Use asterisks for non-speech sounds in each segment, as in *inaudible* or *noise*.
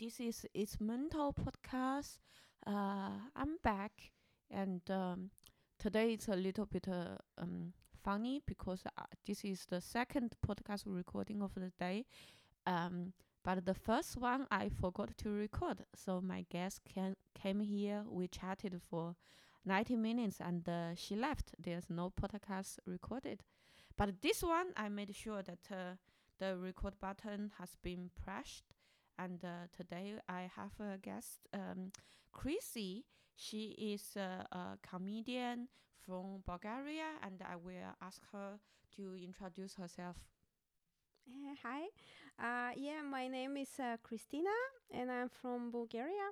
this is It's Mental Podcast. Uh, I'm back, and um, today it's a little bit uh, um, funny because uh, this is the second podcast recording of the day. Um, but the first one I forgot to record, so my guest can, came here. We chatted for 90 minutes, and uh, she left. There's no podcast recorded. But this one, I made sure that uh, the record button has been pressed. And uh, today I have a guest, um, Chrissy. She is a, a comedian from Bulgaria, and I will ask her to introduce herself. Uh, hi. Uh, yeah, my name is uh, Christina, and I'm from Bulgaria.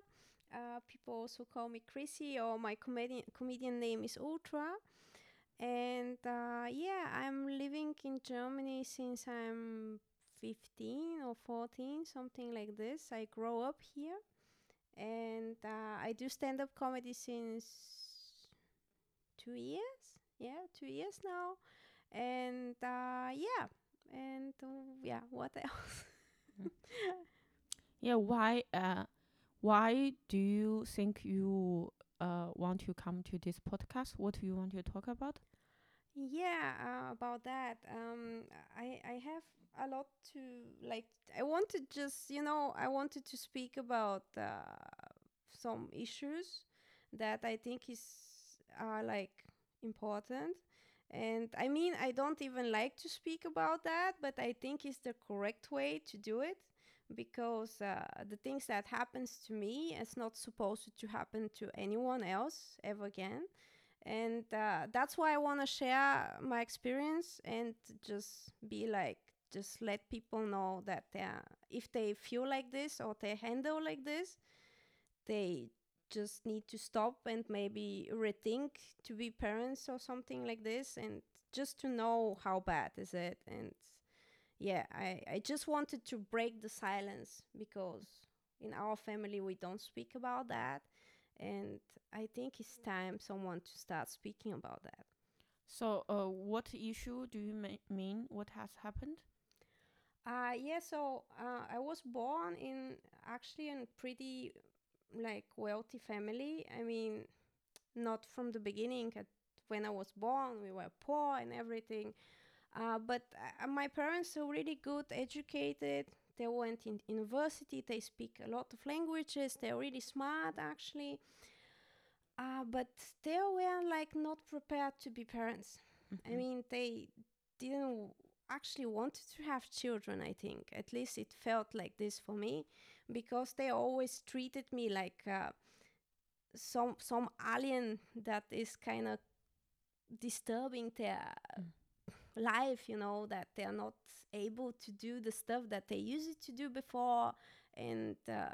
Uh, people also call me Chrissy, or my comedian comedian name is Ultra. And uh, yeah, I'm living in Germany since I'm 15 or 14, something like this. I grow up here, and uh, I do stand up comedy since two years. Yeah, two years now. And uh, yeah, and uh, yeah, what *laughs* else? Yeah, why? Uh, why do you think you uh want to come to this podcast? What do you want to talk about? Yeah, uh, about that. Um, I I have a lot to like. I wanted just you know I wanted to speak about uh, some issues that I think is are like important. And I mean, I don't even like to speak about that, but I think it's the correct way to do it because uh, the things that happens to me is not supposed to happen to anyone else ever again and uh, that's why i want to share my experience and just be like just let people know that if they feel like this or they handle like this they just need to stop and maybe rethink to be parents or something like this and just to know how bad is it. And yeah i, I just wanted to break the silence because in our family we don't speak about that and i think it's time someone to start speaking about that So, uh, what issue do you ma- mean? What has happened? uh yeah so uh, i was born in actually in pretty like wealthy family i mean not from the beginning at, when i was born we were poor and everything uh, but uh, my parents are really good educated they went in university they speak a lot of languages they're really smart actually uh, but they were like not prepared to be parents I Mhm. mean, they didn't actually wanted to have children. I think at least it felt like this for me, because they always treated me like uh, some some alien that is kind of disturbing their Mm. Life. You know that they are not able to do the stuff that they used to do before, and uh,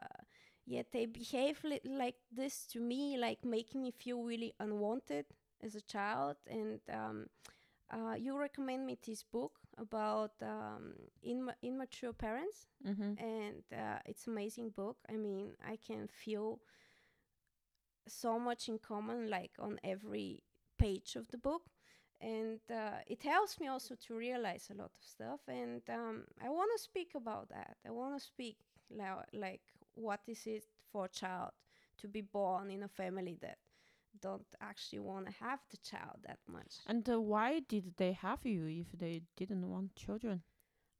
yet they behave li- like this to me, like making me feel really unwanted as a child and um, uh, you recommend me this book about um, imma- immature parents Mm-hmm. and uh, it's amazing book i mean i can feel so much in common like on every page of the book and uh, it helps me also to realize a lot of stuff and um, i want to speak about that i want to speak like what is it for a child to be born in a family that don't actually want to have the child that much And uh, why did they have you if they didn't want children?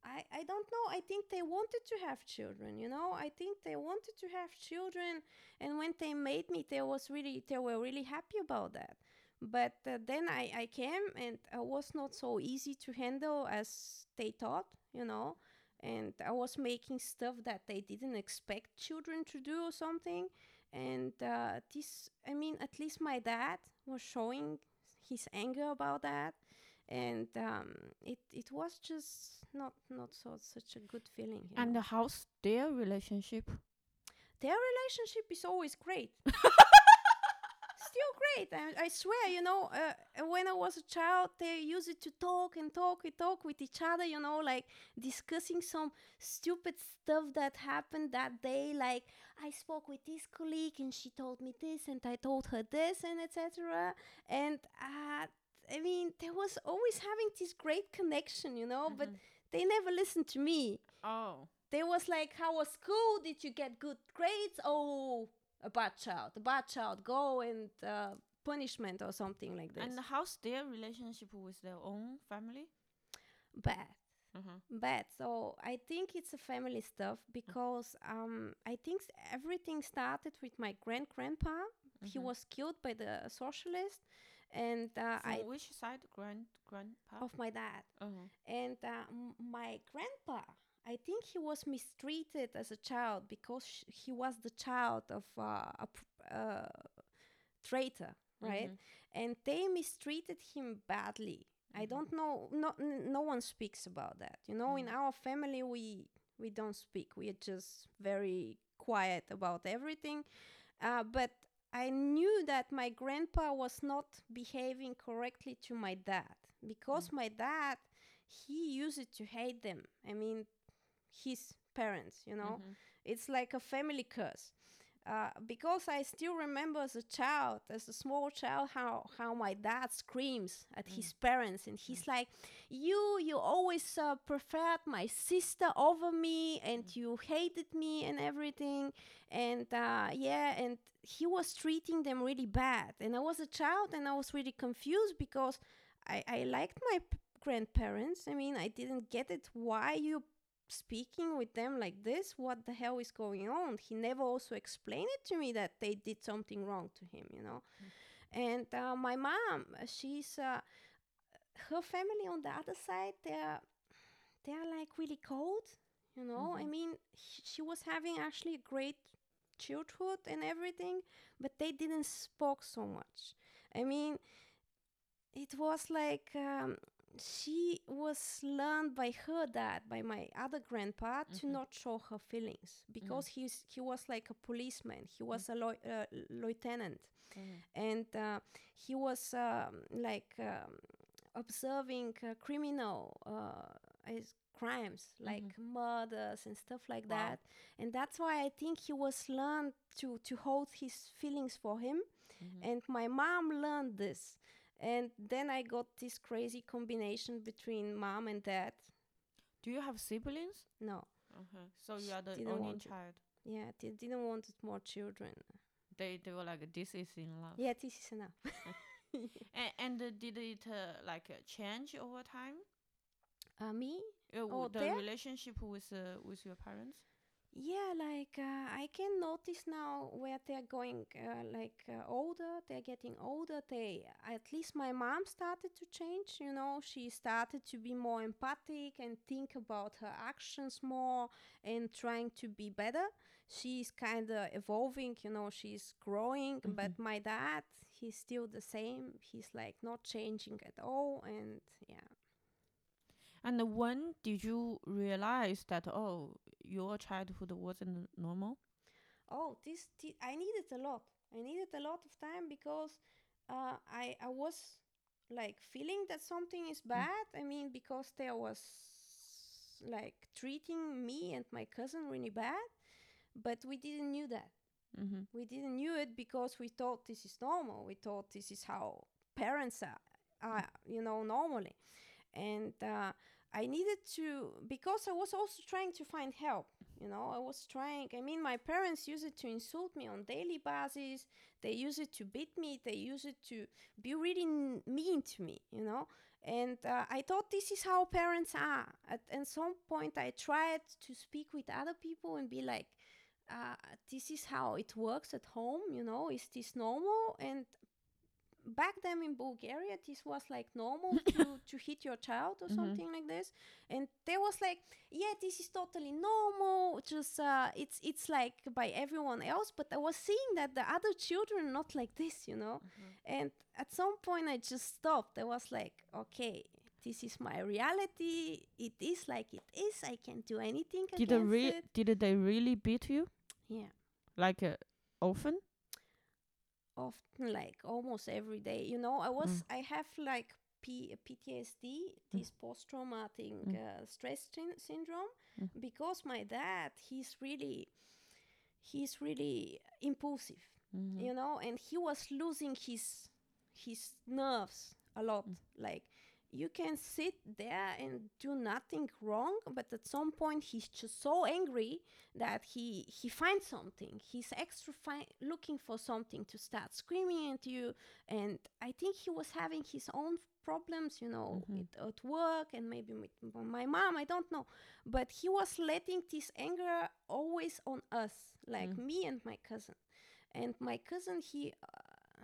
I, I don't know. I think they wanted to have children, you know. I think they wanted to have children, and when they made me, they was really they were really happy about that. But uh, then I, I came, and I was not so easy to handle as they thought, you know. And I was making stuff that they didn't expect children to do or something. And uh, this, I mean, at least my dad was showing his anger about that and um, it it was just not not so such a good feeling. And know. how's their relationship? their relationship is always great. *laughs* Still great. I, I swear, you know, uh, when I was a child, they used to talk and talk and talk with each other, you know, like discussing some stupid stuff that happened that day. Like, I spoke with this colleague and she told me this, and I told her this, and etc. And uh, I mean, there was always having this great connection, you know, but Mhm. they never listened to me. oh, they was like, "How was school? Did you get good grades? Oh, a bad child, a bad child. Go and uh, punishment or something like this. And how's their relationship with their own family? bad, Mm-hmm. bad. So I think it's a family stuff because um, I think everything started with my grand grandpa. He Mhm. was killed by the socialist, and uh, From I which side? Grand grandpa. of my dad. Uh-huh. And uh, m- my grandpa, I think he was mistreated as a child because sh- he was the child of uh, a pr- uh, traitor, right? Mhm. And they mistreated him badly. I Mhm. don't know. No, n- no one speaks about that. You know, in Mhm. our family, we we don't speak. We are just very quiet about everything. Uh, but I knew that my grandpa was not behaving correctly to my dad because my dad he used to hate them. I mean, his parents. You know, Mhm. it's like a family curse. Uh, because I still remember as a child, as a small child, how, how my dad screams at his parents, and he's like, "You, you always uh, preferred my sister over me, and you hated me and everything." And uh, yeah, and he was treating them really bad. And I was a child, and I was really confused because I, I liked my p- grandparents. I mean, I didn't get it. Why you speaking with them like this what the hell is going on? He never also explained it to me that they did something wrong to him you know? And uh, my mom she's uh, her family on the other side they're they're like really cold you know? I Mhm. mean sh- she was having actually a great childhood and everything but they didn't spoke so much. I mean it was like um, she was learned by her dad, by my other grandpa, to Mhm. not show her feelings because he's he was like a policeman. He was a loi- uh, lieutenant, Mhm. and uh, he was um, like um, observing uh, criminal uh, crimes like murders and stuff like Wow. that. And that's why I think he was learned to to hold his feelings for him Mhm. and my mom learned this and then i got this crazy combination between mom and dad Do you have siblings? no Okay. So you are the Didn't only child. yeah they didn't want more children They they were like this is in love. yeah this is enough *laughs* And, and uh, did it uh, like uh, change over time? uh, me Uh, Oh, the there? relationship with uh, with your parents? Yeah like uh, i can notice now where they're going uh, like uh, older they're getting older they at least my mom started to change you know she started to be more empathic and think about her actions more and trying to be better. She's kind of evolving you know she's growing but my dad he's still the same he's like not changing at all and yeah. And when did you realize that oh your childhood wasn't normal? oh this, thi- i needed a lot. I needed a lot of time because uh, i i was like feeling that something is bad. I mean because there was like treating me and my cousin really bad. But we didn't knew that. Mm-hmm. we didn't knew it because we thought this is normal. We thought this is how parents are, are you know normally. And uh, i needed to because i was also trying to find help you know i was trying i mean my parents use it to insult me on daily basis they use it to beat me they use it to be really mean to me you know and uh, i thought this is how parents are. At, at some point i tried to speak with other people and be like uh, this is how it works at home you know is this normal? And back then in bulgaria this was like normal *laughs* to, to hit your child or Mhm. something like this. And they was like yeah this is totally normal just uh, it's it's like by everyone else. But i was seeing that the other children not like this you know? And at some point i just stopped. I was like okay this is my reality. It is like it is. I can't do anything Did they re- it. did they really beat you? yeah. Like uh, often? Often like almost every day you know i was i have like P- ptsd this post-traumatic Mm. uh, stress syn- syndrome Mm. because my dad he's really he's really impulsive Mhm. you know and he was losing his his nerves a lot Mm. like you can sit there and do nothing wrong but at some point he's just so angry that he he finds something he's extra fi- looking for something to start screaming at you and i think he was having his own problems you know Mhm. with, at work and maybe with my mom i don't know but he was letting this anger always on us like Mm. me and my cousin and my cousin he,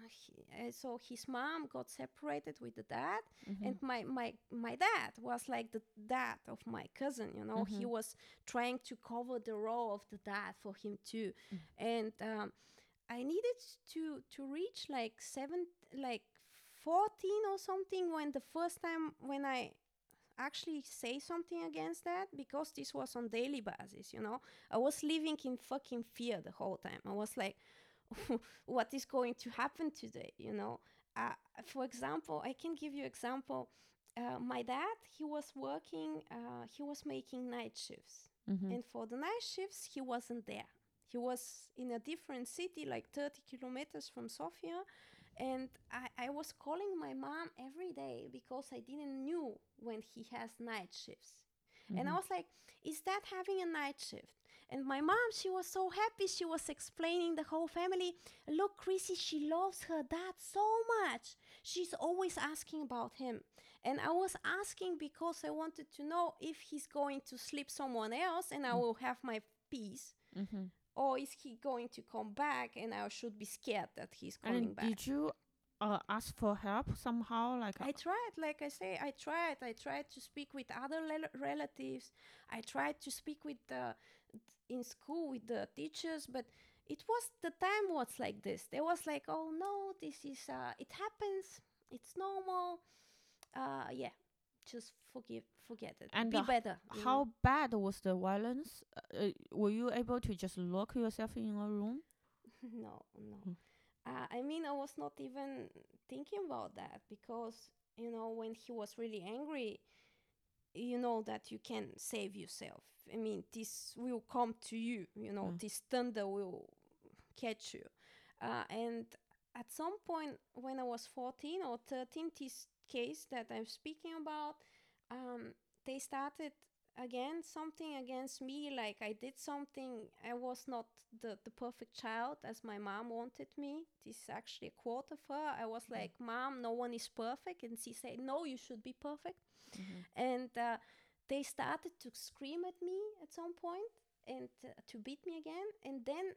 he uh, so his mom got separated with the dad Mhm. and my my my dad was like the dad of my cousin you know he Mhm. was trying to cover the role of the dad for him too Mm. and um, i needed to to reach like seven like 14 or something when the first time when i actually say something against that because this was on daily basis you know i was living in fucking fear the whole time i was like *laughs* what is going to happen today you know uh, for example i can give you example uh, my dad he was working uh, he was making night shifts Mhm. and for the night shifts he wasn't there he was in a different city like 30 kilometers from sofia and I, I was calling my mom every day because i didn't knew when he has night shifts and I Mhm. was like, is that having a night shift? And my mom, she was so happy. She was explaining the whole family, look, Chrissy, she loves her dad so much. She's always asking about him. And I was asking because I wanted to know if he's going to sleep someone else and I Mm. will have my peace. Mhm. Or is he going to come back and I should be scared that he's coming And back? did you uh, ask for help somehow? Like I tried, like I say, I tried. I tried to speak with other rel- relatives. I tried to speak with the in school with the teachers, but it was the time was like this. There was like, oh no, this is uh, it happens. It's normal. Uh, yeah, just forgive, forget it. And, Be uh, better. you know? how bad was the violence? Uh, were you able to just lock yourself in a room? *laughs* no, no. Mm. Uh, I mean, I was not even thinking about that because, you know, when he was really angry, you know that you can save yourself. I mean, this will come to you, you know, Mm. this thunder will catch you. Uh, and at some point when I was 14 or 13, this case that I'm speaking about, um, they started again something against me like i did something i was not the, the perfect child as my mom wanted me. This is actually a quote of her. I was like mom no one is perfect. And she said no you should be perfect. Mhm. and uh, they started to scream at me at some point and uh, to beat me again. And then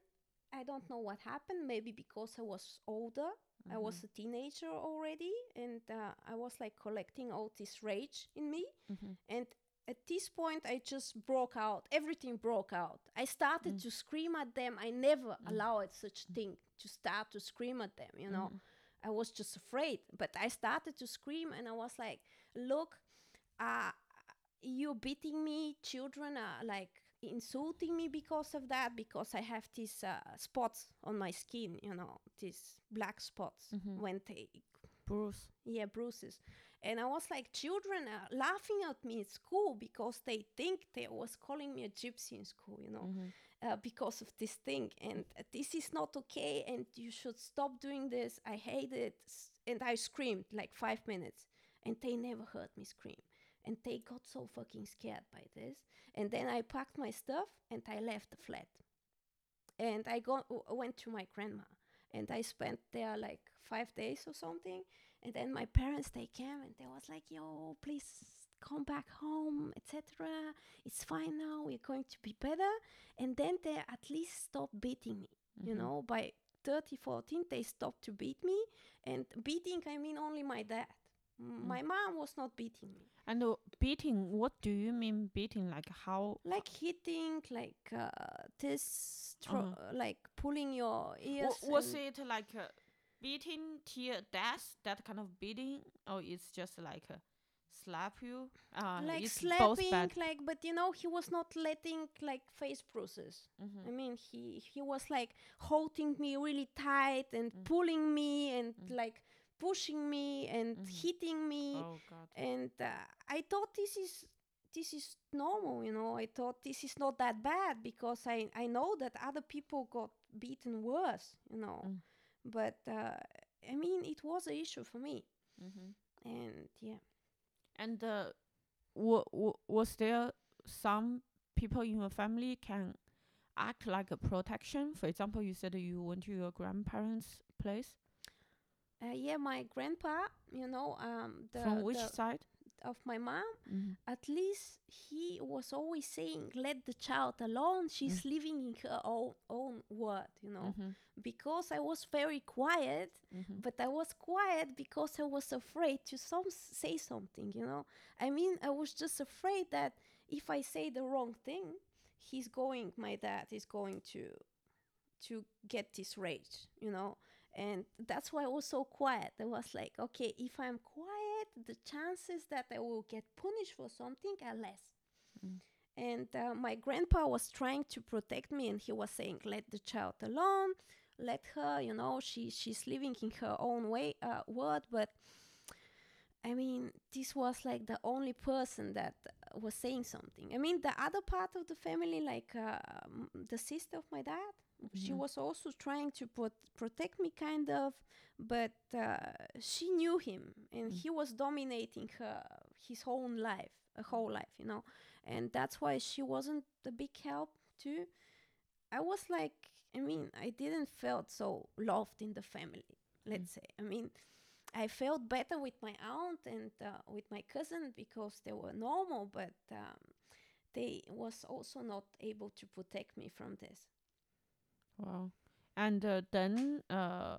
i don't know what happened. Maybe because i was older. I was a teenager already. And uh, i was like collecting all this rage in me. Mhm. and at this point i just broke out everything broke out i started Mm. to scream at them i never Mm. allowed such thing to start to scream at them you know Mhm. i was just afraid but i started to scream and i was like look uh you're beating me children are like insulting me because of that because i have these uh, spots on my skin you know these black spots Mhm. when they bruise yeah bruises and i was like children are laughing at me in school because they think they was calling me a gypsy in school you know Mhm. uh, because of this thing. And this is not okay and you should stop doing this. I hate it. And i screamed like five minutes. And they never heard me scream. And they got so fucking scared by this. And then i packed my stuff and i left the flat. And i go went to my grandma. And i spent there like five days or something and then my parents they came and they was like yo please come back home etc it's fine now we're going to be better and then they at least stopped beating me you Mhm. know by 30 14 they stopped to beat me and beating i mean only my dad Mm. my mom was not beating me And uh, beating, what do you mean beating? Like how? like hitting like uh, this tro- Uh-huh. uh, like pulling your ears wa- was it like uh, beating till death, that kind of beating, or it's just like uh, slap you? Uh, like slapping like but you know he was not letting like face bruises Mhm. I mean, he he was like holding me really tight and Mm. pulling me and Mm. like pushing me and Mhm. hitting me. Oh God. And uh, I thought this is this is normal, you know. I thought this is not that bad because I I know that other people got beaten worse, you know. Mm. But uh, I mean, it was an issue for me, Mhm. and yeah. And uh, wa- wa- was there some people in your family can act like a protection? For example, you said you went to your grandparents' place. Uh, yeah, my grandpa, you know, um, the, From which the- side? Of my mom, Mm-hmm. at least he was always saying, "Let the child alone. She's living in her own own world," you know. Mm-hmm. Because I was very quiet, Mm-hmm. but I was quiet because I was afraid to some say something, you know. I mean, I was just afraid that if I say the wrong thing, he's going. My dad is going to to get this rage, you know. And that's why I was so quiet. I was like, okay, if I'm quiet, the chances that I will get punished for something are less. Mm. And uh, my grandpa was trying to protect me, and he was saying, "Let the child alone, let her, you know, she she's living in her own way, uh, world." But I mean, this was like the only person that was saying something. I mean, the other part of the family, like uh, the sister of my dad, she was also trying to pro- protect me, kind of, but uh, she knew him, and Mm. he was dominating her his own life, a whole life, you know, and that's why she wasn't a big help too. I was like, I mean, I didn't felt so loved in the family. Let's say, I mean, I felt better with my aunt and uh, with my cousin because they were normal, but um, they was also not able to protect me from this. Wow. And uh, then, uh,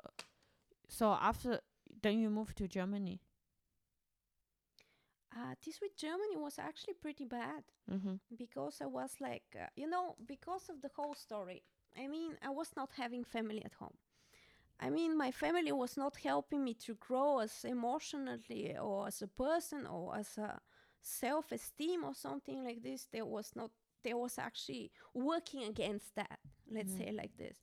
so after then you moved to Germany. Uh, this with Germany was actually pretty bad Mm-hmm. because I was like, uh, you know, because of the whole story. I mean, I was not having family at home. I mean, my family was not helping me to grow as emotionally or as a person or as a self esteem or something like this. There was not, there was actually working against that, let's Mhm. say like this.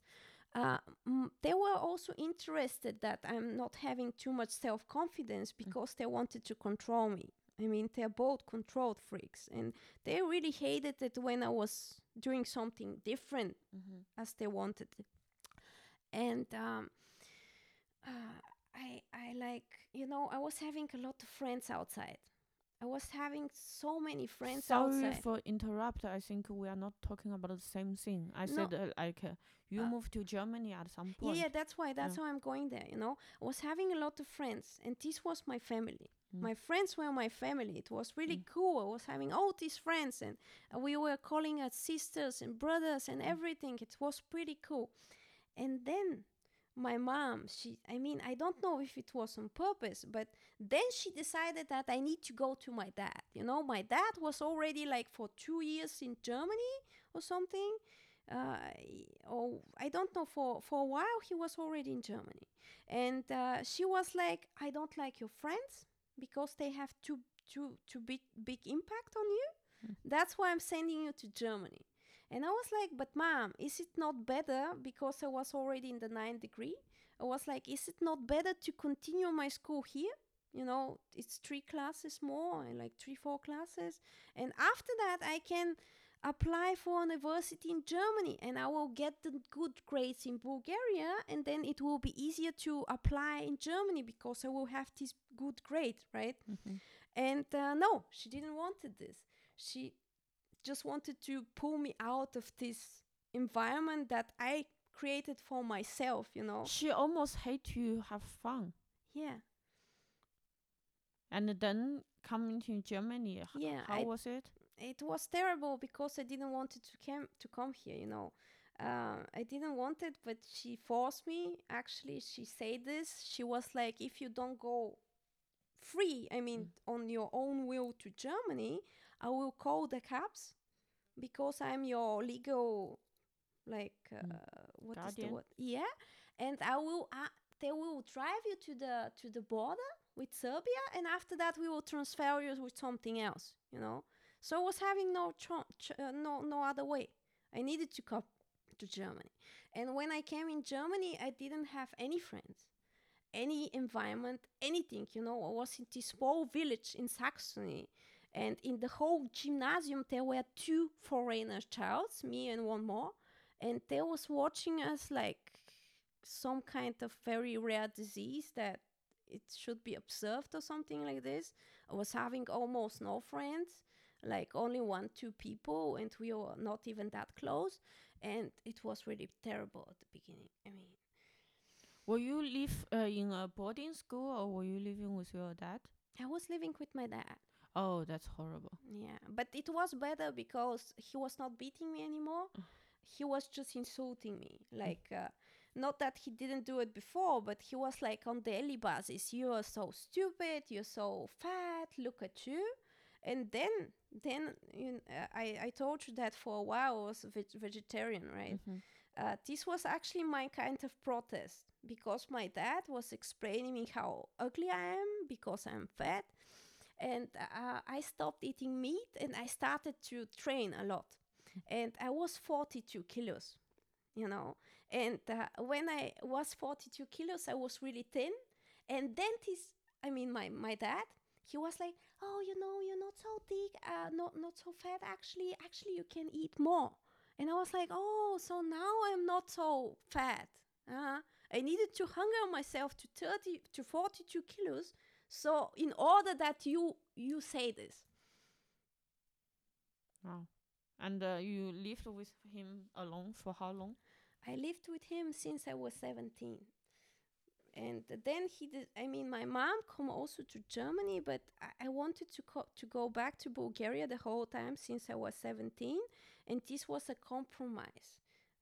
Uh, mm, they were also interested that I'm not having too much self confidence because they wanted to control me. I mean, they're both control freaks, and they really hated it when I was doing something different Mm-hmm. as they wanted it. And um, uh, I, I like, you know, I was having a lot of friends outside. I was having so many friends Sorry outside. for interrupt. I think we are not talking about the same thing. I No. said uh, like uh, you Uh, moved to Germany at some point. yeah, yeah that's why. That's Yeah. why I'm going there. You know, I was having a lot of friends, and this was my family. Mm. My friends were my family. It was really Mm. cool. I was having all these friends, and uh, we were calling us sisters and brothers and Mm. everything. It was pretty cool. And then my mom, she, I mean, I don't know if it was on purpose, but then she decided that I need to go to my dad. You know, my dad was already like for two years in Germany or something. Uh, or I don't know for for a while he was already in Germany, and uh, she was like, I don't like your friends because they have too too too big big impact on you. Mm. That's why I'm sending you to Germany. And I was like, but mom, is it not better because I was already in the ninth degree? I was like, is it not better to continue my school here? You know, it's three classes more, and like three, four classes. And after that, I can apply for university in Germany and I will get the good grades in Bulgaria and then it will be easier to apply in Germany because I will have this good grade, right? Mhm. And uh, no, she didn't wanted this. She just wanted to pull me out of this environment that I created for myself, you know. She almost hate to have fun. Yeah. And then coming to Germany, Yeah, how I- was it? it was terrible because I didn't want it to come to come here. You know, uh, I didn't want it, but she forced me. Actually, she said this. She was like, "If you don't go free, I mean, on your own will to Germany, I will call the cops because I'm your legal, like, uh, what is the word? Yeah, and I will. Uh, they will drive you to the to the border with Serbia, and after that, we will transfer you with something else. You know." So I was having no ch- uh, no no other way. I needed to come to Germany. And when I came in Germany, I didn't have any friends, any environment, anything. You know, I was in this small village in Saxony, and in the whole gymnasium there were two foreigner childs, me and one more, and they was watching us like some kind of very rare disease that it should be observed or something like this. I was having almost no friends, like only one, two people, and we were not even that close. And it was really terrible at the beginning. I mean, Were you live uh, in a boarding school or were you living with your dad? I was living with my dad. Oh, that's horrible. Yeah, but it was better because he was not beating me anymore. He was just insulting me. Like, uh, not that he didn't do it before, but he was like on daily basis. You are so stupid. You're so fat. Look at you. And then, then you kn- uh, I I told you that for a while I was a veg- vegetarian, right? Mhm. uh, this was actually my kind of protest because my dad was explaining me how ugly I am because I'm fat. And uh, I stopped eating meat and I started to train a lot. And I was 42 kilos, you know. And uh, when I was 42 kilos, I was really thin. And dentist, I mean, my, my dad, he was like, oh, you know, you're not so thick, uh, not, not so fat. Actually, actually, you can eat more. And I was like, oh, so now I'm not so fat. Uh, I needed to hunger myself to 30 to 42 kilos. So in order that you you say this, Wow. And uh, you lived with him alone for how long? I lived with him since I was 17. And then he did, I mean, my mom come also to Germany, but I, I wanted to, co- to go back to Bulgaria the whole time since I was 17. And this was a compromise.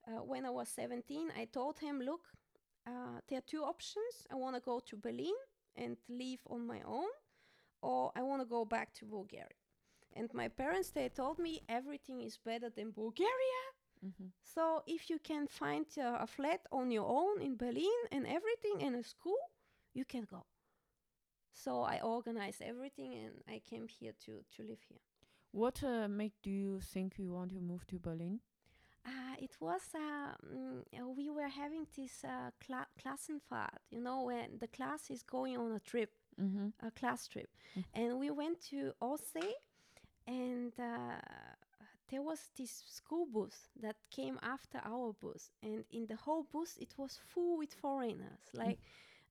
Uh, when I was 17, I told him, look, uh, there are two options. I want to go to Berlin and live on my own, or I want to go back to Bulgaria. And my parents, they told me everything is better than Bulgaria. Mm-hmm. So if you can find uh, a flat on your own in Berlin and everything and a school, you can go. So I organized everything and I came here to, to live here. What uh, made do you think you want to move to Berlin? Uh, it was, uh, mm, we were having this uh, cla- Klassenfahrt, you know, when the class is going on a trip, Mm-hmm. a class trip. Mm. And we went to Ostsee and uh, there was this school bus that came after our bus. And in the whole bus, it was full with foreigners. Like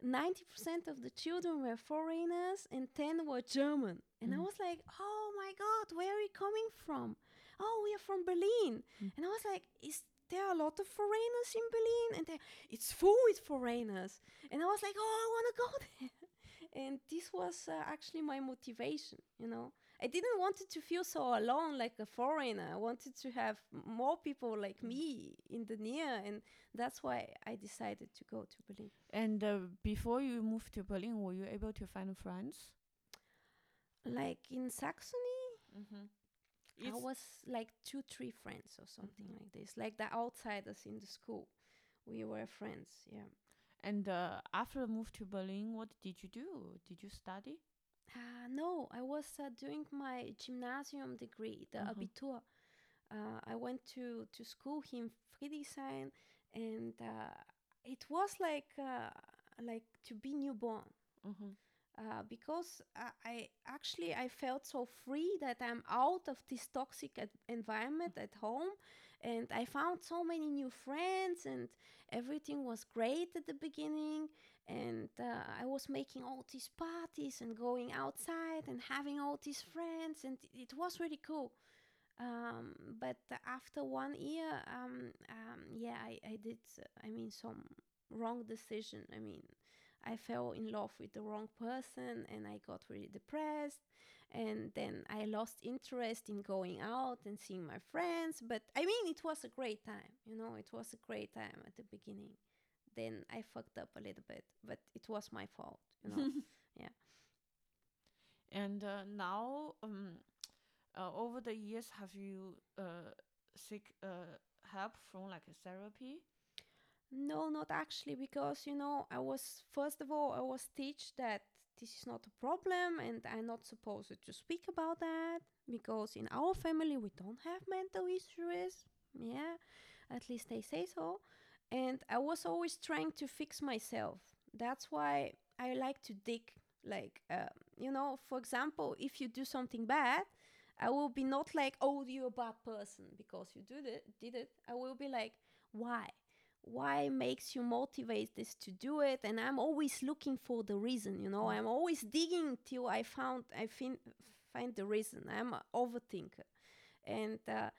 90% of the children were foreigners and 10 were German. And I Mm. was like, oh my God, where are you coming from? Oh, we are from Berlin. Mm. And I was like, is there a lot of foreigners in Berlin? And they, it's full with foreigners. And I was like, oh, I want to go *laughs* there. And this was uh, actually my motivation, you know. I didn't want it to feel so alone like a foreigner. I wanted to have more people like me in the near, and that's why I decided to go to Berlin. And uh, before you moved to Berlin, were you able to find friends? Like in Saxony, Mm-hmm. I was like two, three friends or something like this, like the outsiders in the school. We were friends, yeah. And uh, after the move to Berlin, what did you do? Did you study? Uh, no, I was uh, doing my gymnasium degree, the Mhm. Abitur. Uh, I went to, to school in Friedrichshain, and uh, it was like uh, like to be newborn. Mm-hmm. Uh, because I, I actually I felt so free that I'm out of this toxic ad- environment at home, and I found so many new friends, and everything was great at the beginning, and uh, I was making all these parties and going outside and having all these friends, and it was really cool. Um, but after one year, um, um, yeah, I, I did. I mean, some wrong decision. I mean, I fell in love with the wrong person and I got really depressed. And then I lost interest in going out and seeing my friends. But I mean, it was a great time, you know, it was a great time at the beginning. Then I fucked up a little bit, but it was my fault, you know. *laughs* *laughs* Yeah. And uh, now, um, uh, over the years, have you uh, seek uh, help from like a therapy? No, not actually, because you know, I was first of all, I was taught that this is not a problem, and I'm not supposed to speak about that because in our family we don't have mental issues. Yeah, at least they say so. And I was always trying to fix myself. That's why I like to dig. Like, uh, you know, for example, if you do something bad, I will be not like, "Oh, you're a bad person because you did it." Did it? I will be like, "Why?" Why makes you motivated this to do it? And i'm always looking for the reason you know? Mm. i'm always digging till i found i fin- find the reason. I'm an overthinker. And uh,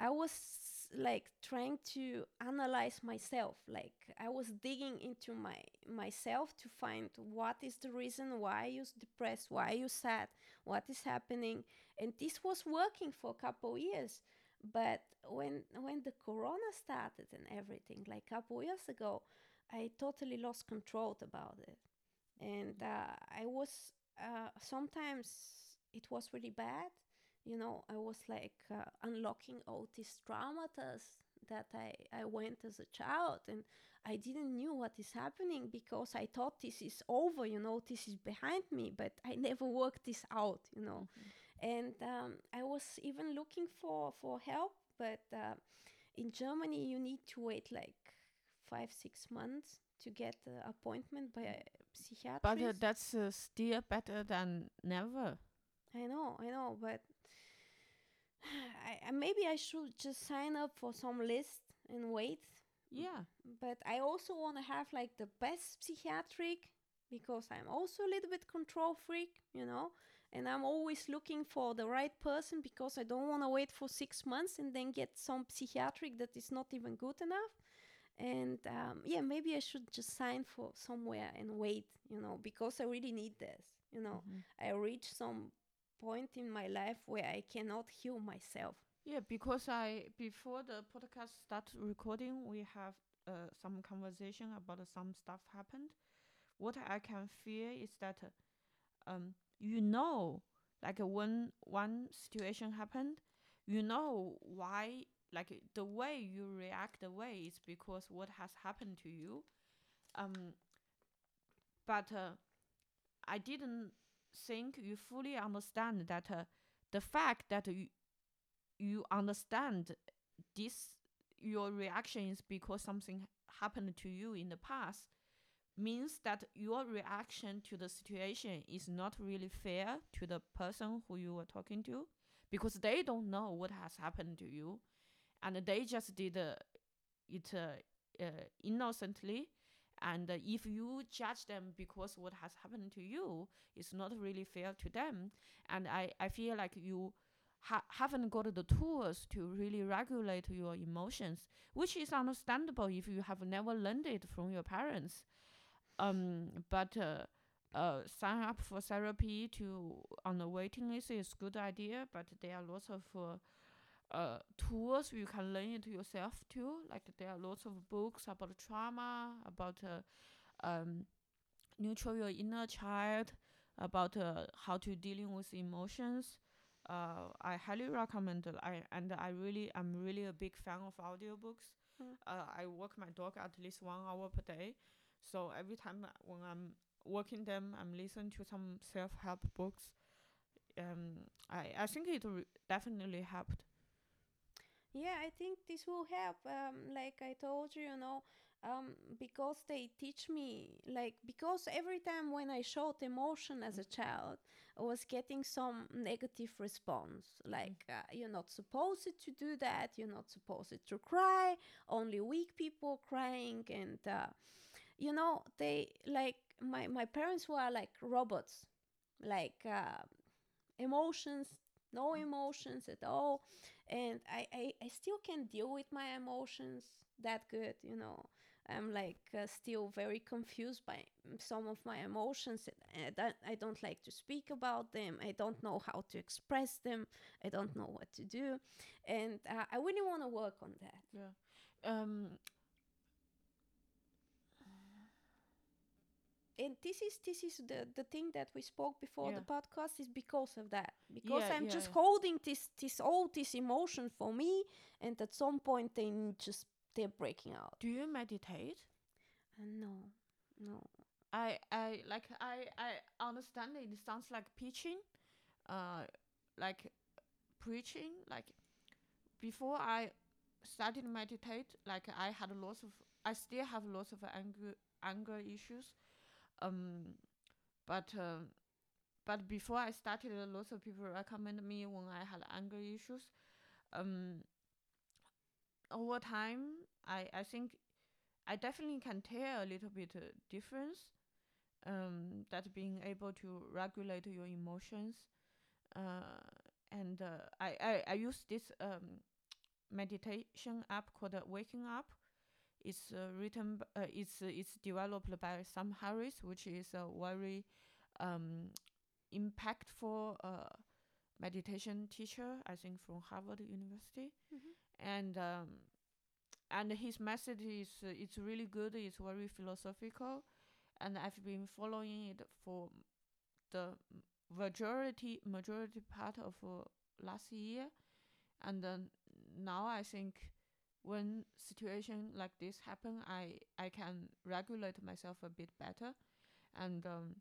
i was like trying to analyze myself. Like i was digging into my myself to find what is the reason why you're depressed why you sad what is happening. And this was working for a couple years but when when the corona started and everything like a couple years ago i totally lost control about it. And uh, i was uh, sometimes it was really bad you know i was like uh, unlocking all these traumas that I, I went as a child and i didn't knew what is happening because i thought this is over you know this is behind me but i never worked this out you know and um, I was even looking for for help, but uh, in Germany you need to wait like five six months to get an appointment by a psychiatrist. But uh, that's uh, still better than never. I know, I know, but *sighs* I, I maybe I should just sign up for some list and wait. Yeah. But I also want to have like the best psychiatric because I'm also a little bit control freak, you know and I'm always looking for the right person because I don't want to wait for six months and then get some psychiatric that is not even good enough. And um, yeah, maybe I should just sign for somewhere and wait, you know, because I really need this. You know, Mhm. I reached some point in my life where I cannot heal myself. Yeah, because I before the podcast start recording, we have uh, some conversation about uh, some stuff happened. What I can feel is that, uh, um, you know, like uh, when one situation happened, you know why, like uh, the way you react, the way is because what has happened to you. Um, but uh, I didn't think you fully understand that uh, the fact that you you understand this your reaction is because something happened to you in the past means that your reaction to the situation is not really fair to the person who you were talking to because they don't know what has happened to you. And they just did uh, it uh, uh, innocently. And uh, if you judge them because what has happened to you is not really fair to them and i, I feel like you ha- haven't got the tools to really regulate your emotions which is understandable if you have never learned it from your parents um but uh, uh, sign up for therapy to on the waiting list is good idea but there are lots of uh, uh, tools you can learn it yourself too. Like there are lots of books about trauma about uh, um, nurture your inner child about uh, how to dealing with emotions. Uh, i highly recommend it I, and i really i'm really a big fan of audiobooks. Mm. uh, i walk my dog at least one hour per day so every time when i'm working them i'm listening to some self-help books um, I, I think it re- definitely helped Yeah, I think this will help. Um, like I told you, you know, um, because they teach me, like, because every time when I showed emotion as a child, I was getting some negative response. Like, uh, you're not supposed to do that, you're not supposed to cry, only weak people crying. And, uh, you know, they, like, my, my parents were like robots, like, uh, emotions, no emotions at all. And I, I i still can deal with my emotions that good you know. I'm like uh, still very confused by some of my emotions. And I don't, I don't like to speak about them. I don't know how to express them. I don't know what to do. And uh, i really want to work on that. Yeah. Um and this is this is the the thing that we spoke before Yeah. the podcast is because of that because Yeah, i'm yeah, just holding this this all this emotion for me and at some point they just they're breaking out do you meditate uh, no no I I like I I understand it sounds like preaching, uh, like preaching. Like before I started to meditate, like I had lots of I still have lots of anger anger issues, um, but um, but before I started, uh, lots of people recommend me when I had anger issues, um. Over time, I I think I definitely can tell a little bit uh, difference. Um, that being able to regulate your emotions, uh, and uh, I, I I use this um meditation app called uh, Waking Up. It's uh, written. Uh, it's uh, it's developed by Sam Harris, which is a very um, impactful uh, meditation teacher, I think from Harvard University, Mhm. and um, and his message is uh, it's really good. It's very philosophical, and I've been following it for the majority majority part of uh, last year, and then now I think when situation like this happen, I I can regulate myself a bit better, and um,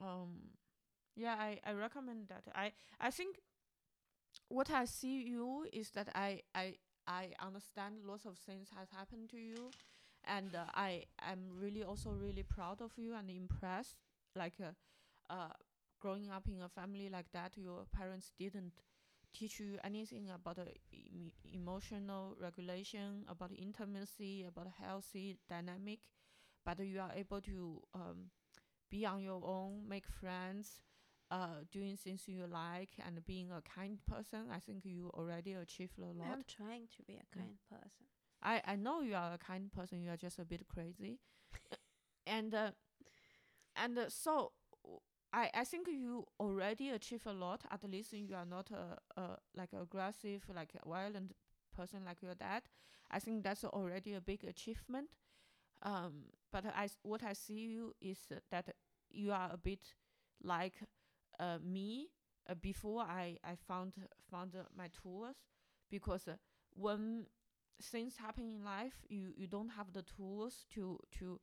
um, yeah, I I recommend that. I I think what I see you is that I I I understand lots of things has happened to you, and uh, I am really also really proud of you and impressed. Like uh, uh, growing up in a family like that, your parents didn't teach you anything about emo emotional regulation, about intimacy, about healthy dynamic, but you are able to um, be on your own, make friends, uh, doing things you like, and being a kind person. I think you already achieved a lot. I'm trying to be a kind person. I I know you are a kind person. You are just a bit crazy, *laughs* and uh, and uh, so I I think you already achieve a lot. At least you are not a, a like aggressive, like violent person like your dad. I think that's already a big achievement. Um, but I what I see you is that you are a bit like uh, me uh, before I I found found uh, my tools because uh, when things happen in life you you don't have the tools to to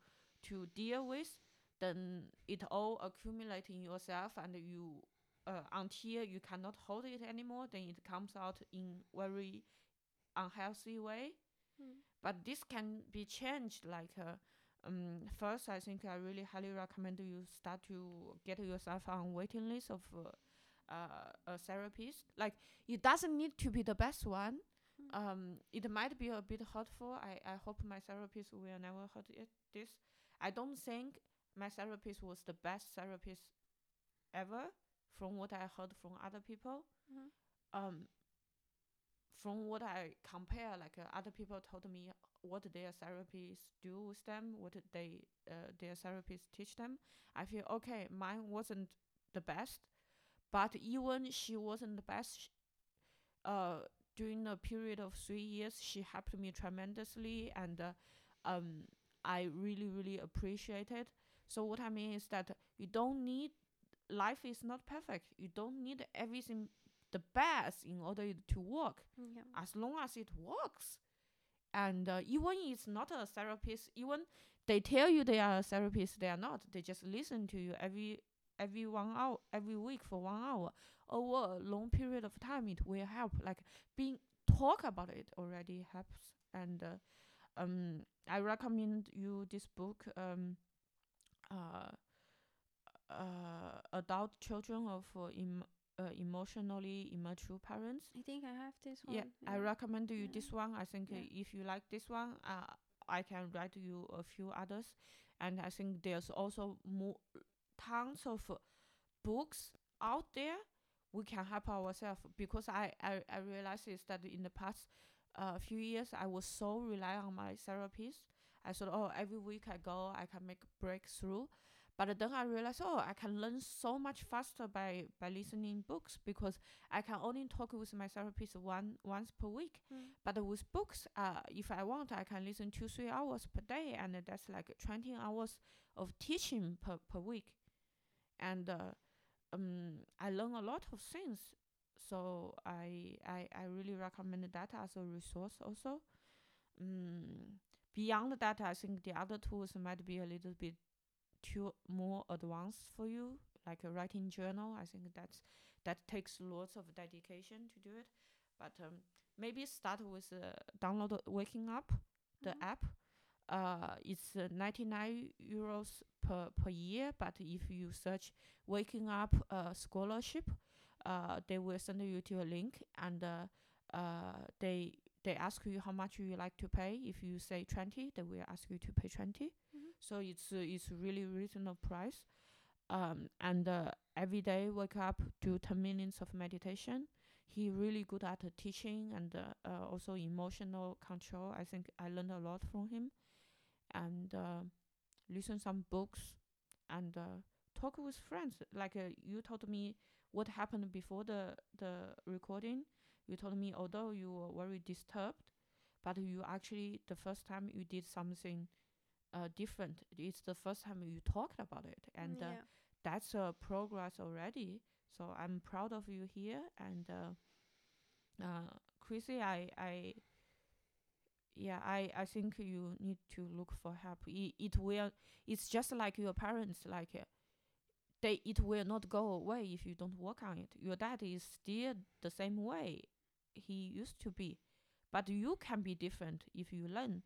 to deal with then it all accumulate in yourself and you uh, until you cannot hold it anymore then it comes out in very unhealthy way. Mm. but this can be changed like uh, um first i think i really highly recommend you start to get yourself on waiting list of uh, uh, a therapist. Like it doesn't need to be the best one. Mm. um it might be a bit hurtful. I i hope my therapist will never hurt it this. I don't think my therapist was the best therapist ever from what i heard from other people Mhm. um from what I compare, like uh, other people told me what their therapists do with them, what they uh, their therapists teach them. I feel okay. Mine wasn't the best, but even she wasn't the best. Uh, during a period of three years, she helped me tremendously, and uh, um, I really, really appreciate it. So what I mean is that you don't need life is not perfect. You don't need everything the best in order to work Yeah. as long as it works. And uh, even it's not a therapist, even they tell you they are a therapist, they are not. They just listen to you every every one hour, every week for one hour over a long period of time. It will help. Like being talk about it already helps. And uh, um, I recommend you this book. Um, adult children of uh, em- uh, emotionally immature parents. I think I have this one. Yeah, I recommend you Yeah. this one. I think uh, Yeah. if you like this one, uh, I can write you a few others. And I think there's also more tons of uh, books out there we can help ourselves because I, I, I realized is that in the past uh, few years I was so rely on my therapist. I thought, oh, every week I go, I can make breakthrough. But then I realized, oh, I can learn so much faster by, by listening books because I can only talk with my therapist one once per week. Mm. But with books, uh, if I want, I can listen two three hours per day, and that's like twenty hours of teaching per per week, and uh, um, I learn a lot of things. So I I I really recommend that as a resource also. Mm, beyond that, I think the other tools might be a little bit too more advanced for you, like a writing journal. I think that's that takes lots of dedication to do it. But um, maybe start with uh, download Waking Up, the Mhm. app. Uh, it's uh, 99 euros per per year. But if you search Waking Up uh, scholarship, uh, they will send you to a link, and uh, uh, they they ask you how much you like to pay. If you say twenty, they will ask you to pay 20 Mhm. So it's uh, it's really reasonable price. Um, and uh, every day wake up, do ten minutes of meditation. He really good at uh, teaching and uh, uh, also emotional control. I think I learned a lot from him, and uh, listen some books and uh, talk with friends. Like uh, you told me what happened before the the recording. You told me although you were very disturbed, but you actually the first time you did something uh, different. It's the first time you talked about it, and uh, that's a progress already. So I'm proud of you here. And uh, uh, Chrissy, I, I, yeah, I, I think you need to look for help. It, it will. It's just like your parents. Like uh, they, it will not go away if you don't work on it. Your dad is still the same way he used to be, but you can be different if you learn.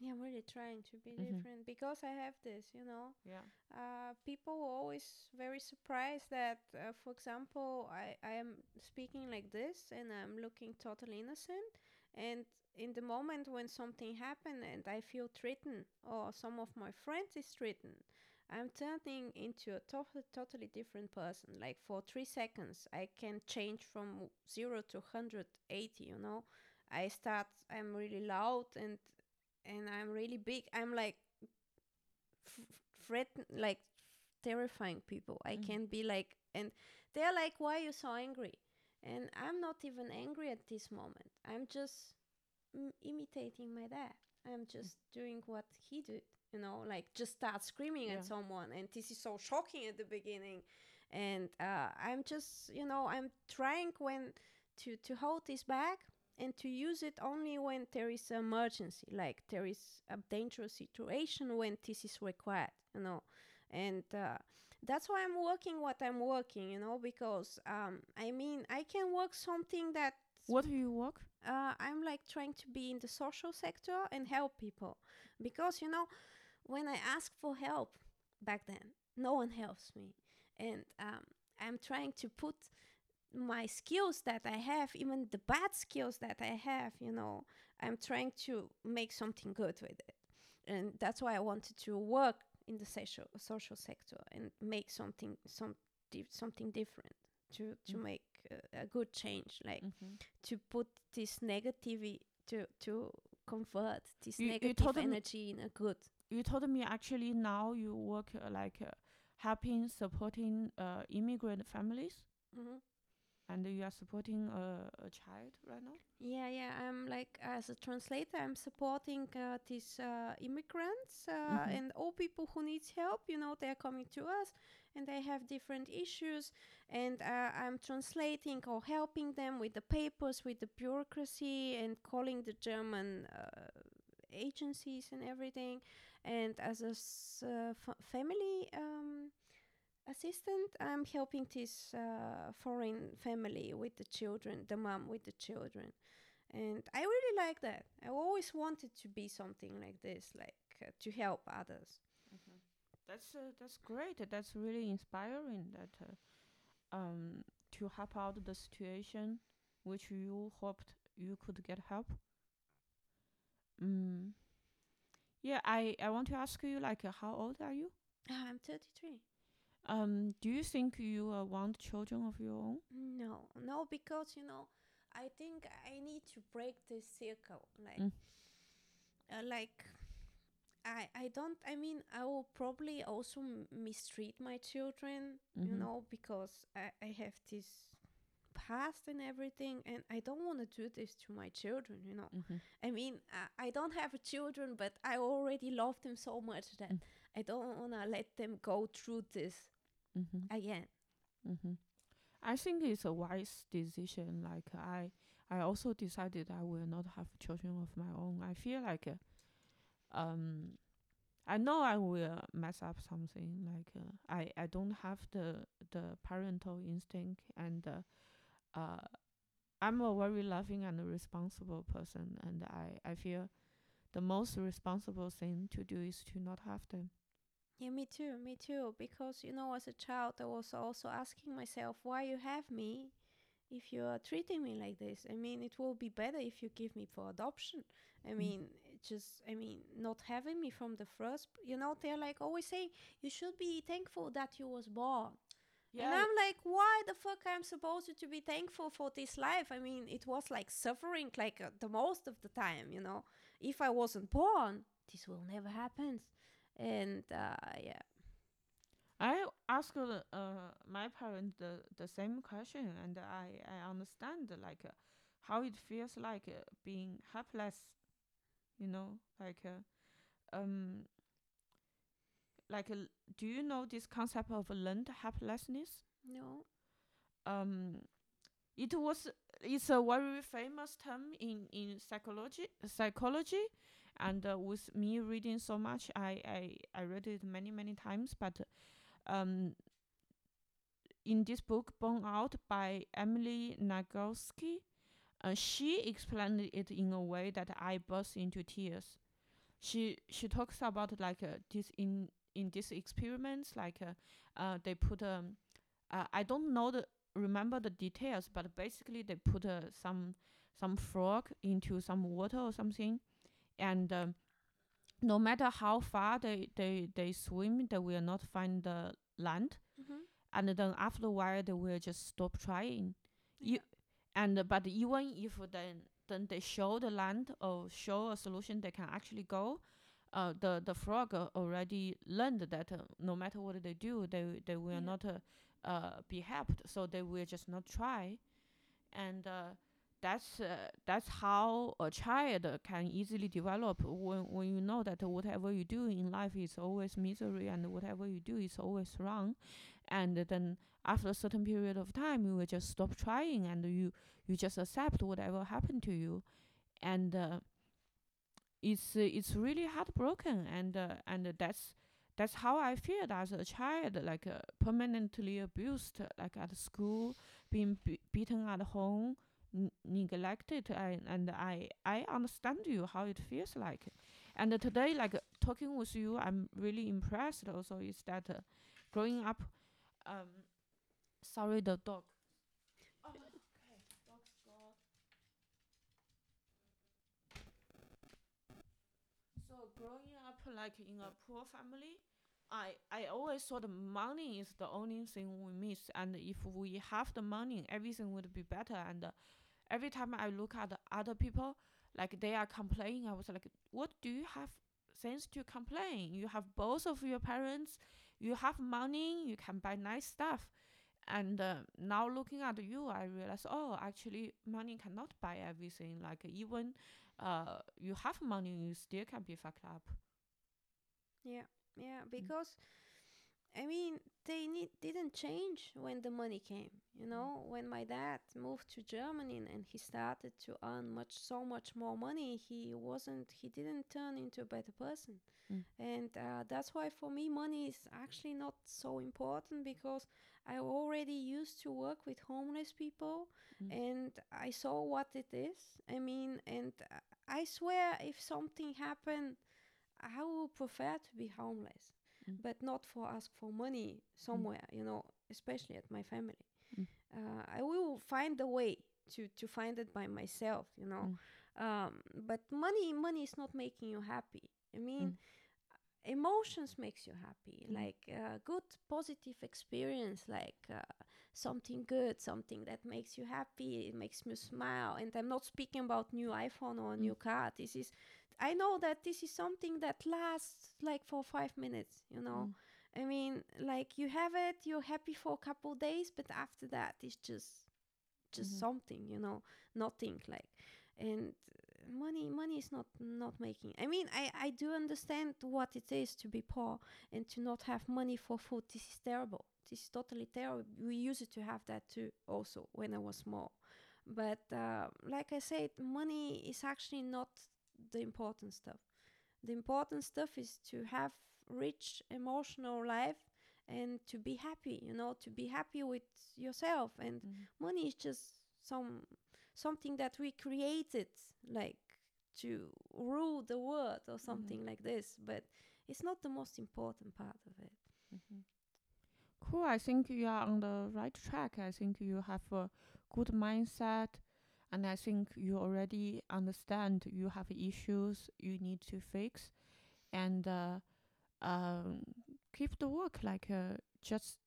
Yeah, I'm really trying to be Mhm. different because I have this, you know. Yeah. Uh, people were always very surprised that, uh, for example, I, I am speaking like this and I'm looking totally innocent. And in the moment when something happened and I feel threatened or some of my friends is threatened, I'm turning into a to- totally different person. Like for three seconds, I can change from zero to 180, you know. I start, I'm really loud and and I'm really big. I'm like f- threaten, like terrifying people. I Mhm. can be like, and they're like, "Why are you so angry?" And I'm not even angry at this moment. I'm just mm, imitating my dad. I'm just doing what he did. You know, like just start screaming Yeah. at someone, and this is so shocking at the beginning. And uh, I'm just, you know, I'm trying when to to hold this back and to use it only when there is an emergency, like there is a dangerous situation when this is required, you know. And uh, that's why I'm working what I'm working, you know, because um, I mean, I can work something that What do you work? uh, I'm like trying to be in the social sector and help people because you know when I ask for help back then, no one helps me, and um, I'm trying to put my skills that I have, even the bad skills that I have, you know, I'm trying to make something good with it, and that's why I wanted to work in the social social sector and make something some di- something different to to Mm. make uh, a good change, like Mm-hmm. to put this negativity to to convert this You- you negative me- energy in a good. You told me actually now you work uh, like uh, helping supporting uh, immigrant families hmm and you are supporting a, a child right now Yeah, yeah. I'm like as a translator, I'm supporting uh, these uh, immigrants uh, Mhm. and all people who needs help. You know, they're coming to us and they have different issues, and uh, I'm translating or helping them with the papers, with the bureaucracy, and calling the German uh, agencies and everything. And as a uh, fa- family. Um, assistant i'm helping this uh, foreign family with the children the mom with the children. And i really like that. I always wanted to be something like this like uh, to help others. That's uh, that's great. That's really inspiring that uh, um to help out the situation which you hoped you could get help. Mm. Yeah i i want to ask you like uh, how old are you Ah, i'm 33 um do you think you uh, want children of your own no no because you know i think i need to break this circle like Mm. uh, like I, I don't I mean I will probably also mistreat my children you Mhm. know because I, I have this past and everything and I don't want to do this to my children you know mm-hmm. I mean I, I don't have children but I already love them so much that Mm. I don't want to let them go through this Mm-hmm. again Mm-hmm. I think it's a wise decision. Like I, I also decided I will not have children of my own. I feel like, uh, um, I know I will mess up something. Like uh, I, I don't have the the parental instinct, and uh, uh, I'm a very loving and responsible person, and I, I feel the most responsible thing to do is to not have them. Yeah, me too, me too. Because you know, as a child, I was also asking myself, why you have me, if you are treating me like this i mean it will be better if you give me for adoption i Mm. mean it just i mean not having me from the first you know they're like always saying you should be thankful that you was born and i'm like why the fuck i'm supposed to be thankful for this life? I mean it was like suffering like uh, the most of the time you know? If i wasn't born this will never happen. And uh yeah. I asked uh, uh, my parents the, the same question, and I, I understand like uh, how it feels like uh, being helpless. You know, like uh, um, like uh, do you know this concept of learned helplessness? no Um, it was it's a very famous term in in psychology psychology, and uh, with me reading so much, I I I read it many many times, but um, in this book, Burnout by Emily Nagoski, uh, she explained it in a way that I burst into tears. She she talks about like uh, this in in these experiments, like uh, uh, they put um, uh, I don't know the remember the details, but basically they put uh, some some frog into some water or something, and um, no matter how far they, they, they swim, they will not find the land. mm-hmm. And then after a while, they will just stop trying. You, and uh, but even if then then they show the land or show a solution they can actually go, uh, the the frog uh, already learned that uh, no matter what they do, they they will Yeah. not uh, uh, be helped. So they will just not try, and uh, that's uh, that's how a child can easily develop when when you know that whatever you do in life is always misery and whatever you do is always wrong, and then after a certain period of time you will just stop trying and you you just accept whatever happened to you, and uh, it's uh, it's really heartbroken and uh, and that's that's how I feel as a child, like uh, permanently abused, like at school, being be- beaten at home, n- neglected, and, and I I understand you how it feels like, and uh, today like talking with you, I'm really impressed. Also, is that uh, growing up, um, sorry the dog. Oh, okay, dog's gone. So growing up like in a poor family, I I always thought money is the only thing we miss, and if we have the money, everything would be better. And uh, every time I look at other people, like they are complaining, I was like, what do you have things to complain? You have both of your parents, you have money, you can buy nice stuff. And uh, now looking at you, I realize, oh, actually, money cannot buy everything. Like even uh, you have money, you still can be fucked up. Yeah, yeah, because I mean they need, didn't change when the money came. You know, when my dad moved to Germany and, he started to earn much so much more money, he wasn't he didn't turn into a better person. Mm. And uh, that's why for me money is actually not so important because I already used to work with homeless people Mm. and I saw what it is. I mean, and I swear if something happened I would prefer to be homeless, Mm. but not for ask for money somewhere, you know, especially at my family. Mm. Uh, I will find a way to to find it by myself, you know. Um, but money, money is not making you happy. I mean, Mm. emotions makes you happy, Mm. like uh, good positive experience, like uh, something good, something that makes you happy, it makes me smile. And I'm not speaking about new iPhone or a Mm. new car. This is I know that this is something that lasts like for five minutes, you know. Mm. I mean, like you have it, you're happy for a couple days, but after that, it's just, just Mhm. something, you know, nothing like, and money, money is not not making. I mean, I I do understand what it is to be poor and to not have money for food. This is terrible. This is totally terrible. We used to have that too, also when I was small, but uh, like I said, money is actually not the important stuff. The important stuff is to have rich emotional life and to be happy, you know, to be happy with yourself and Mm. money is just some something that we created like to rule the world or something like this, but it's not the most important part of it. Mhm. Cool. I think you are on the right track. I think you have a good mindset, and I think you already understand you have issues you need to fix, and uh, um, keep the work like uh, just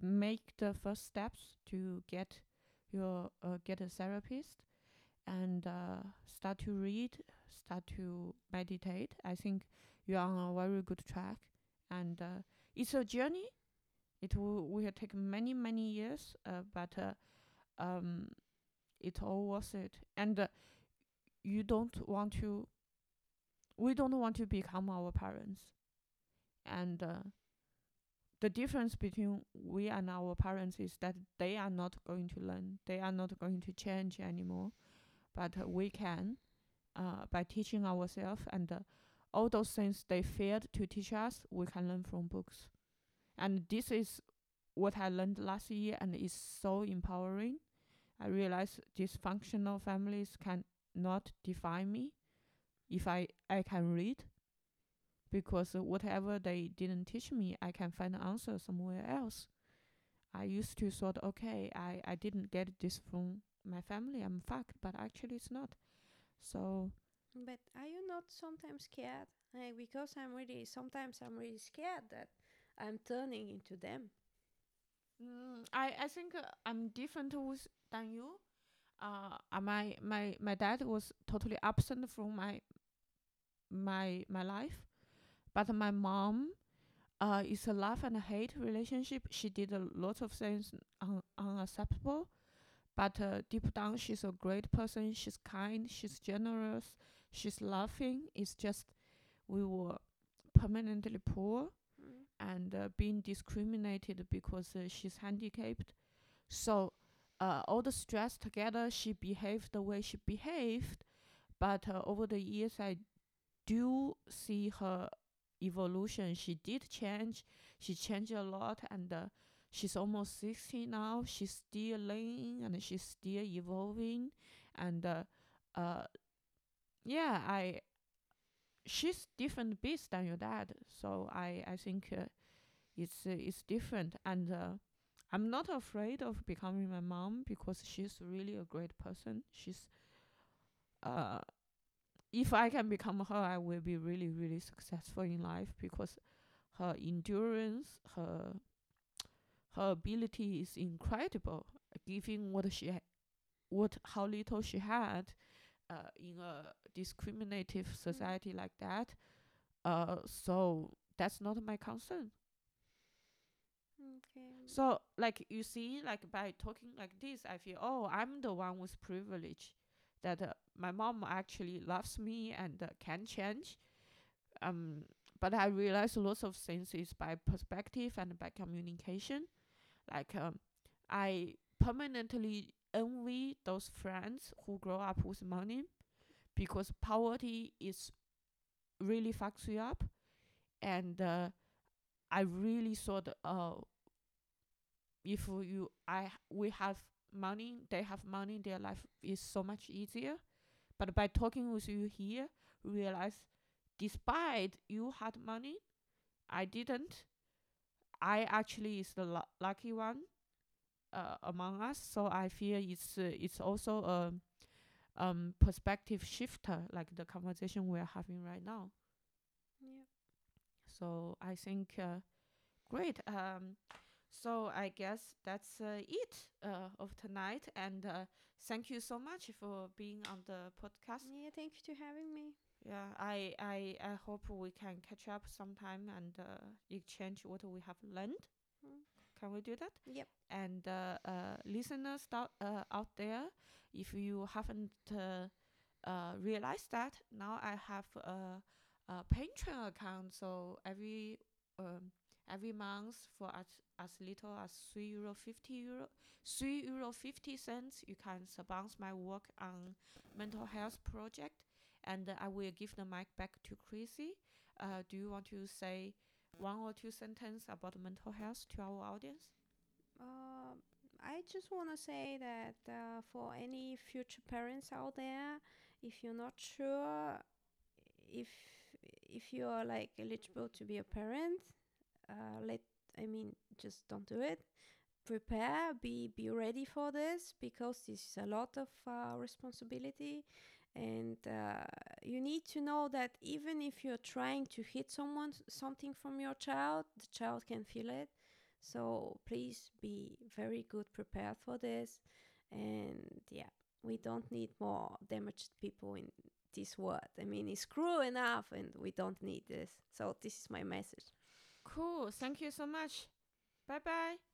make the first steps to get your uh, get a therapist and uh, start to read, start to meditate. I think you're on a very good track, and uh, it's a journey. It will will take many many years, uh, but uh, um, it's all worth it. And uh, you don't want to. We don't want to become our parents, and uh, the difference between we and our parents is that they are not going to learn, they are not going to change anymore, but uh, we can uh, by teaching ourselves and uh, all those things they failed to teach us, we can learn from books. And this is what I learned last year, and it's so empowering. I realize dysfunctional families can not define me if I, I can read because whatever they didn't teach me, I can find the answer somewhere else. I used to thought, okay, I, I didn't get this from my family, I'm fucked, but actually it's not. So. But are you not sometimes scared? Like, because I'm really, sometimes I'm really scared that I'm turning into them. Mm, I, I think uh, I'm different with, than you. Uh, uh, my my my dad was totally absent from my my my life but my mom uh, is a love and hate relationship. She did a lot of things un- unacceptable, but uh, deep down, she's a great person. She's kind. She's generous. She's loving. It's just we were permanently poor. And uh, being discriminated because uh, she's handicapped. So uh, all the stress together, she behaved the way she behaved. But uh, over the years, I do see her evolution. She did change. She changed a lot, and uh, she's almost sixty now. She's still learning and she's still evolving, and uh, yeah, I. She's different beast than your dad, so I I think uh, it's uh, it's different, and uh, I'm not afraid of becoming my mom because she's really a great person. She's uh if I can become her, I will be really, really successful in life because her endurance, her her ability is incredible. Given what she, ha- what how little she had, uh, in a discriminative society like that, uh, so that's not my concern. Okay. So like you see, like by talking like this, I feel oh I'm the one with privilege, that uh, my mom actually loves me and uh, can change. Um, but I realize lots of things is by perspective and by communication. Like um, I permanently envy those friends who grow up with money, because poverty is really fucks you up, and uh, I really thought uh if you I we have money, they have money, their life is so much easier. But by talking with you here, realize despite you had money, I didn't. I actually is the lu- lucky one uh, among us. So I feel it's uh, it's also a um perspective shifter, like the conversation we're having right now. Yeah. So I think uh, great. Um, so I guess that's uh, it uh, of tonight, and uh, thank you so much for being on the podcast. Yeah. Thank you for having me. Yeah, I I I hope we can catch up sometime and uh, exchange what we have learned. Mm. Can we do that? Yep. And uh, uh, listeners out, uh, out there, if you haven't uh, uh, realized that, now I have a, a Patreon account. So every um, every month for as as little as three euro fifty euro three euro fifty cents, you can support my work on mental health project, and uh, I will give the mic back to Chrissy. Uh, do you want to say one or two sentences about mental health to our audience? Um, I just want to say that uh, for any future parents out there, if you're not sure if if you're like eligible to be a parent, uh, let I mean just don't do it. prepare be be ready for this because this is a lot of uh, responsibility and uh, you need to know that even if you're trying to hit someone something from your child the child can feel it so please be very good prepared for this and yeah we don't need more damaged people in this world i mean it's cruel enough and we don't need this so this is my message Cool. Thank you so much. Bye bye.